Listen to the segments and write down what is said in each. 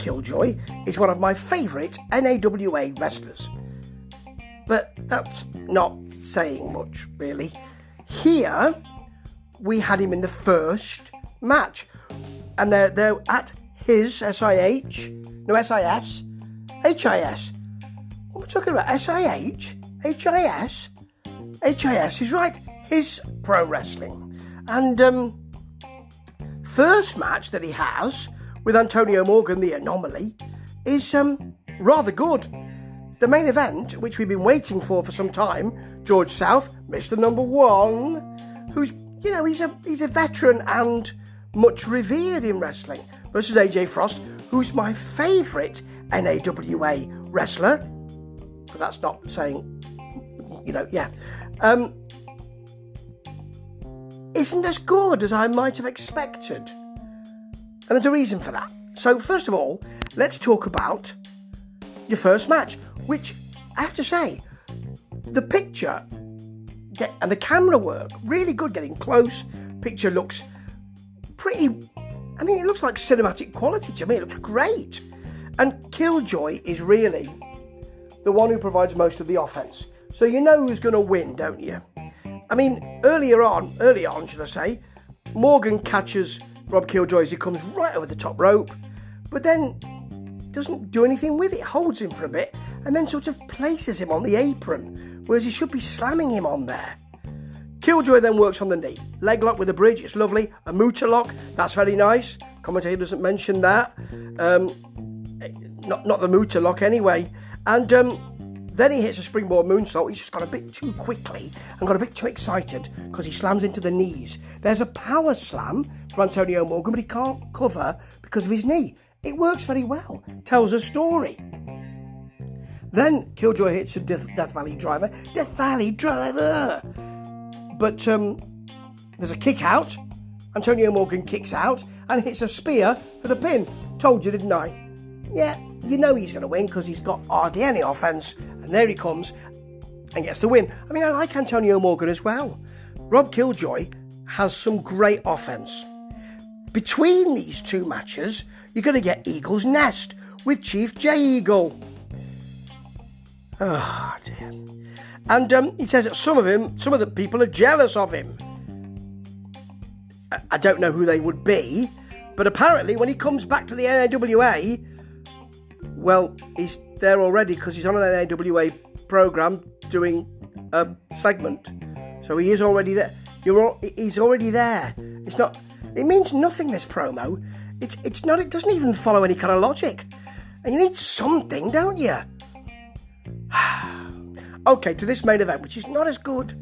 Killjoy is one of my favourite NAWA wrestlers. But that's not saying much, really. Here, we had him in the first match, and they're, they're at his SIH, no SIS, HIS. What am I talking about? SIH? HIS? HIS is right, his pro wrestling. And um, first match that he has with Antonio Morgan, the anomaly, is um, rather good. The main event, which we've been waiting for for some time, George South, Mr. Number One, who's you know he's a he's a veteran and much revered in wrestling, versus AJ Frost, who's my favourite NAWA wrestler. But that's not saying, you know, yeah. Um, isn't as good as I might have expected. And there's a reason for that. So, first of all, let's talk about your first match, which I have to say, the picture get, and the camera work really good getting close. Picture looks pretty, I mean, it looks like cinematic quality to me. It looks great. And Killjoy is really the one who provides most of the offense. So you know who's going to win, don't you? I mean, earlier on, early on, should I say, Morgan catches Rob Killjoy as he comes right over the top rope, but then doesn't do anything with it, holds him for a bit, and then sort of places him on the apron, whereas he should be slamming him on there. Killjoy then works on the knee. Leg lock with a bridge, it's lovely. A muta lock, that's very nice. Commentator doesn't mention that. Um, not, not the muta lock anyway. And um, then he hits a springboard moonsault. He's just got a bit too quickly and got a bit too excited because he slams into the knees. There's a power slam from Antonio Morgan, but he can't cover because of his knee. It works very well, tells a story. Then Killjoy hits a Death, Death Valley driver. Death Valley driver! But um, there's a kick out. Antonio Morgan kicks out and hits a spear for the pin. Told you, didn't I? Yeah, you know he's going to win because he's got hardly any offense and there he comes and gets the win. I mean, I like Antonio Morgan as well. Rob Killjoy has some great offense. Between these two matches, you're going to get Eagle's Nest with Chief J Eagle. Oh dear. And um, he says that some of him, some of the people are jealous of him. I, I don't know who they would be, but apparently when he comes back to the NAWA, well, he's there already because he's on an NAWA program doing a segment. So he is already there. You're all, he's already there. It's not. It means nothing. This promo. It's it's not. It doesn't even follow any kind of logic. And you need something, don't you? okay, to this main event, which is not as good.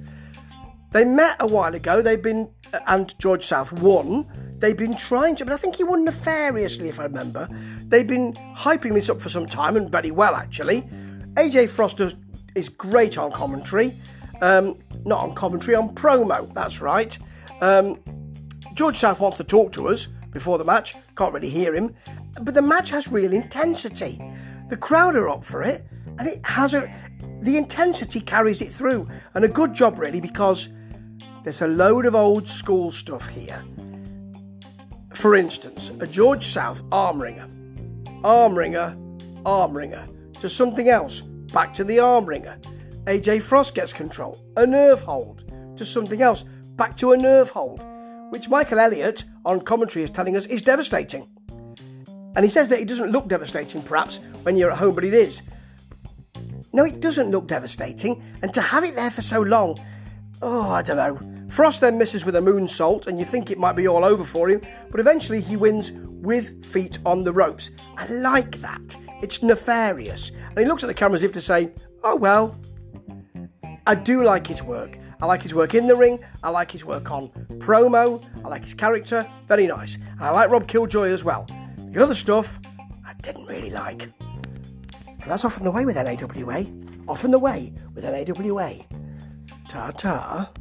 They met a while ago. They've been uh, and George South won. They've been trying to, but I think he won nefariously, if I remember. They've been hyping this up for some time, and very well, actually. AJ Frost is great on commentary. Um, not on commentary, on promo, that's right. Um, George South wants to talk to us before the match, can't really hear him. But the match has real intensity. The crowd are up for it, and it has a. The intensity carries it through, and a good job, really, because there's a load of old school stuff here for instance, a George South arm wringer, arm wringer, arm wringer, to something else, back to the arm wringer. AJ Frost gets control, a nerve hold, to something else, back to a nerve hold, which Michael Elliott on commentary is telling us is devastating. And he says that it doesn't look devastating, perhaps, when you're at home, but it is. No, it doesn't look devastating, and to have it there for so long, oh, I don't know. Frost then misses with a moonsault, and you think it might be all over for him, but eventually he wins with feet on the ropes. I like that. It's nefarious. And he looks at the camera as if to say, oh well. I do like his work. I like his work in the ring. I like his work on promo. I like his character. Very nice. And I like Rob Killjoy as well. The other stuff, I didn't really like. And that's often the way with NAWA. Often the way with NAWA. Ta ta.